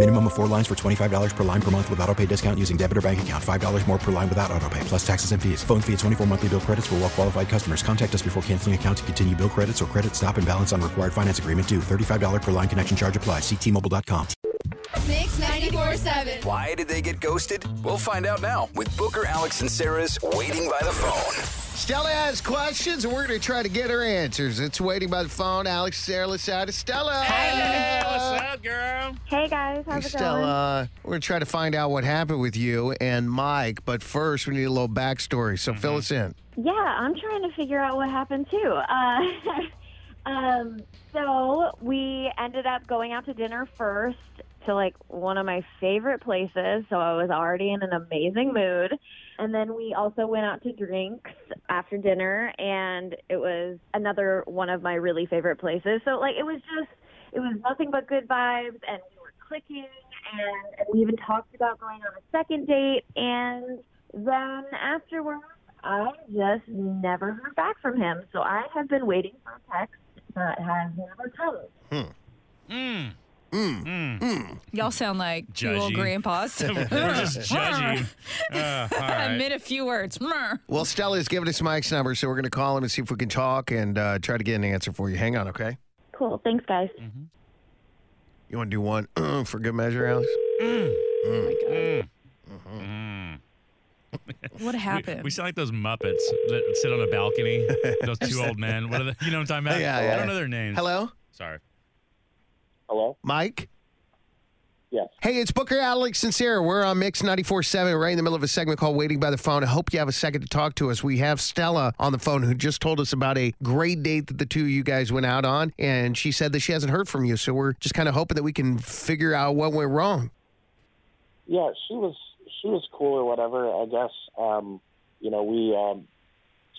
Minimum of four lines for $25 per line per month with auto pay discount using debit or bank account. $5 more per line without auto pay, plus taxes and fees. Phone fee at 24 monthly bill credits for well qualified customers. Contact us before canceling account to continue bill credits or credit stop and balance on required finance agreement due. $35 per line connection charge applies. Ctmobile.com. Mix 94.7. Why did they get ghosted? We'll find out now with Booker, Alex, and Sarah's Waiting by the Phone. Stella has questions, and we're going to try to get her answers. It's waiting by the phone. Alex, Sarah, let's out to Stella. Hey, what's up, girl? Hey guys, how's Hey, it going? Stella, we're going to try to find out what happened with you and Mike, but first we need a little backstory, so fill us in. Yeah, I'm trying to figure out what happened too. Uh, um, so we ended up going out to dinner first to like one of my favorite places. So I was already in an amazing mood. And then we also went out to drinks after dinner, and it was another one of my really favorite places. So like it was just, it was nothing but good vibes, and we were clicking, and, and we even talked about going on a second date. And then afterwards, I just never heard back from him. So I have been waiting for a text that has never come. Hmm. Mm. Y'all sound like two old grandpas. We're just judgy. Uh, all I right. made a few words. Well, Stella's given us Mike's number, so we're going to call him and see if we can talk and uh, try to get an answer for you. Hang on, okay? Cool. Thanks, guys. You want to do one uh, for good measure, Alex? Mm. What happened? We, we sound like those Muppets that sit on a balcony. those two old men. What are they? You know what I'm talking about? Yeah, I don't know their names. Hello? Sorry. Hello? Mike? Yes. Hey, it's Booker, Alex, and Sarah. We're on Mix 94.7 right in the middle of a segment called Waiting by the Phone. I hope you have a second to talk to us. We have Stella on the phone who just told us about a great date that the two of you guys went out on, and she said that she hasn't heard from you. So we're just kind of hoping that we can figure out what went wrong. Yeah, she was she was cool or whatever. I guess um, you know we. Um,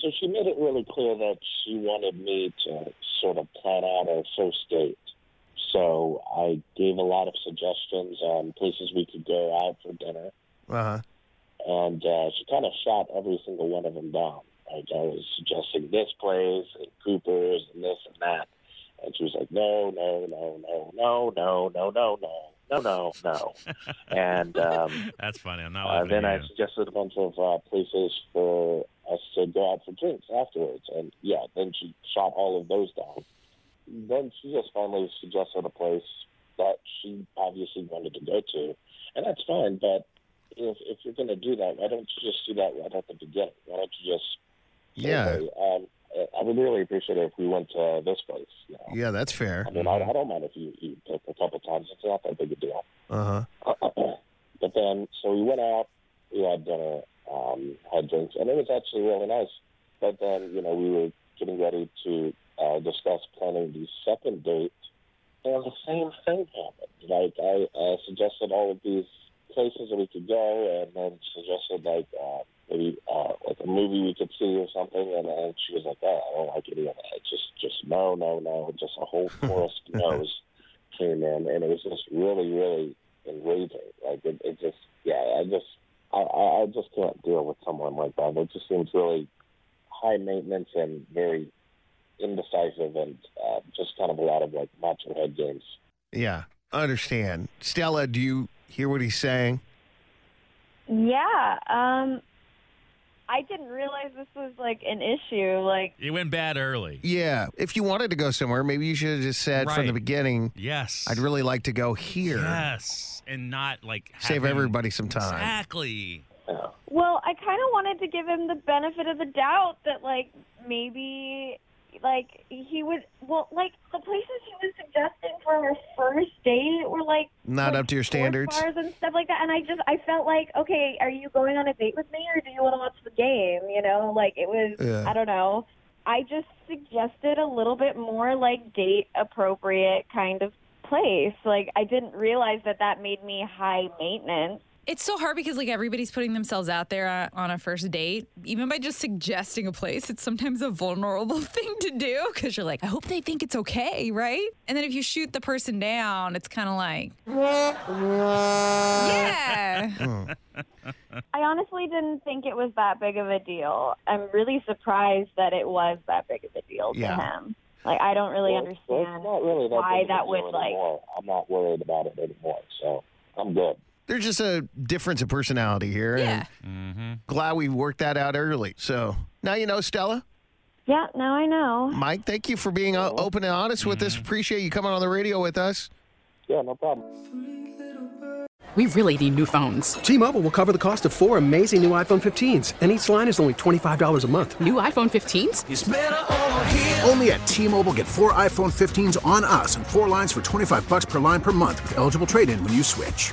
so she made it really clear that she wanted me to sort of plan out our first date. So I gave a lot of suggestions on places we could go out for dinner, Uh-huh. and uh, she kind of shot every single one of them down. Like I was suggesting this place and Cooper's and this and that, and she was like, no, no, no, no, no, no, no, no, no. No, no, no. and um, That's funny. I'm not uh, then I suggested a bunch of uh, places for us to go out for drinks afterwards. And yeah, then she shot all of those down. Then she just finally suggested a place that she obviously wanted to go to. And that's fine, but if, if you're going to do that, why don't you just do that right at the beginning? Why don't you just Yeah. um, I would really appreciate it if we went to this place. You know? Yeah, that's fair. I mean, I, I don't mind if you eat a a couple times. It's not that big a deal. Uh-huh. but then, so we went out, we had dinner, um, had drinks, and it was actually really nice. But then, you know, we were getting ready to the second date, and the same thing happened. Like, I uh, suggested all of these places that we could go, and then suggested, like, uh, maybe uh, like a movie we could see or something, and, and she was like, oh, I don't like any of that. Just, just no, no, no. Just a whole chorus no's came in, and it was just really, really enraging. Like it, it just, yeah, I just, I, I I just can't deal with someone like that. It just seems really high maintenance and very indecisive, and uh, just kind of a lot of like macho head games. Yeah, understand. Stella, do you hear what he's saying? Yeah. Um, I didn't realize this was like an issue. Like, It went bad early. Yeah. If you wanted to go somewhere, maybe you should have just said from the beginning, Yes. I'd really like to go here. Yes. And not like Save having- everybody some time. Exactly. well, I kind of wanted to give him the benefit of the doubt that like maybe like he would well like the places he was suggesting for our first date were like Not up to your standards. bars and stuff like that. And I just I felt like okay are you going on a date with me or do you want to watch the game you know? Like it was Yeah. I don't know. I just suggested a little bit more like date appropriate kind of place. Like I didn't realize that that made me high maintenance It's so hard because like everybody's putting themselves out there uh, on a first date. Even by just suggesting a place, it's sometimes a vulnerable thing to do because you're like, I hope they think it's okay, right? And then if you shoot the person down, it's kind of like, yeah. I honestly didn't think it was that big of a deal. I'm really surprised that it was that big of a deal to him. Like I don't really Well, well, understand it's not really that why big of a that deal would like. I'm not worried about it anymore, so I'm good. There's just a difference of personality here. Yeah. And glad we worked that out early. So now you know, Stella. Yeah, now I know. Mike, thank you for being uh, open and honest with us. Appreciate you coming on the radio with us. Yeah, no problem. We really need new phones. T-Mobile will cover the cost of four amazing new iPhone 15s, and each line is only $25 a month. New iPhone 15s? It's over here. Only at T-Mobile get four iPhone 15s on us and four lines for 25 bucks per line per month with eligible trade-in when you switch.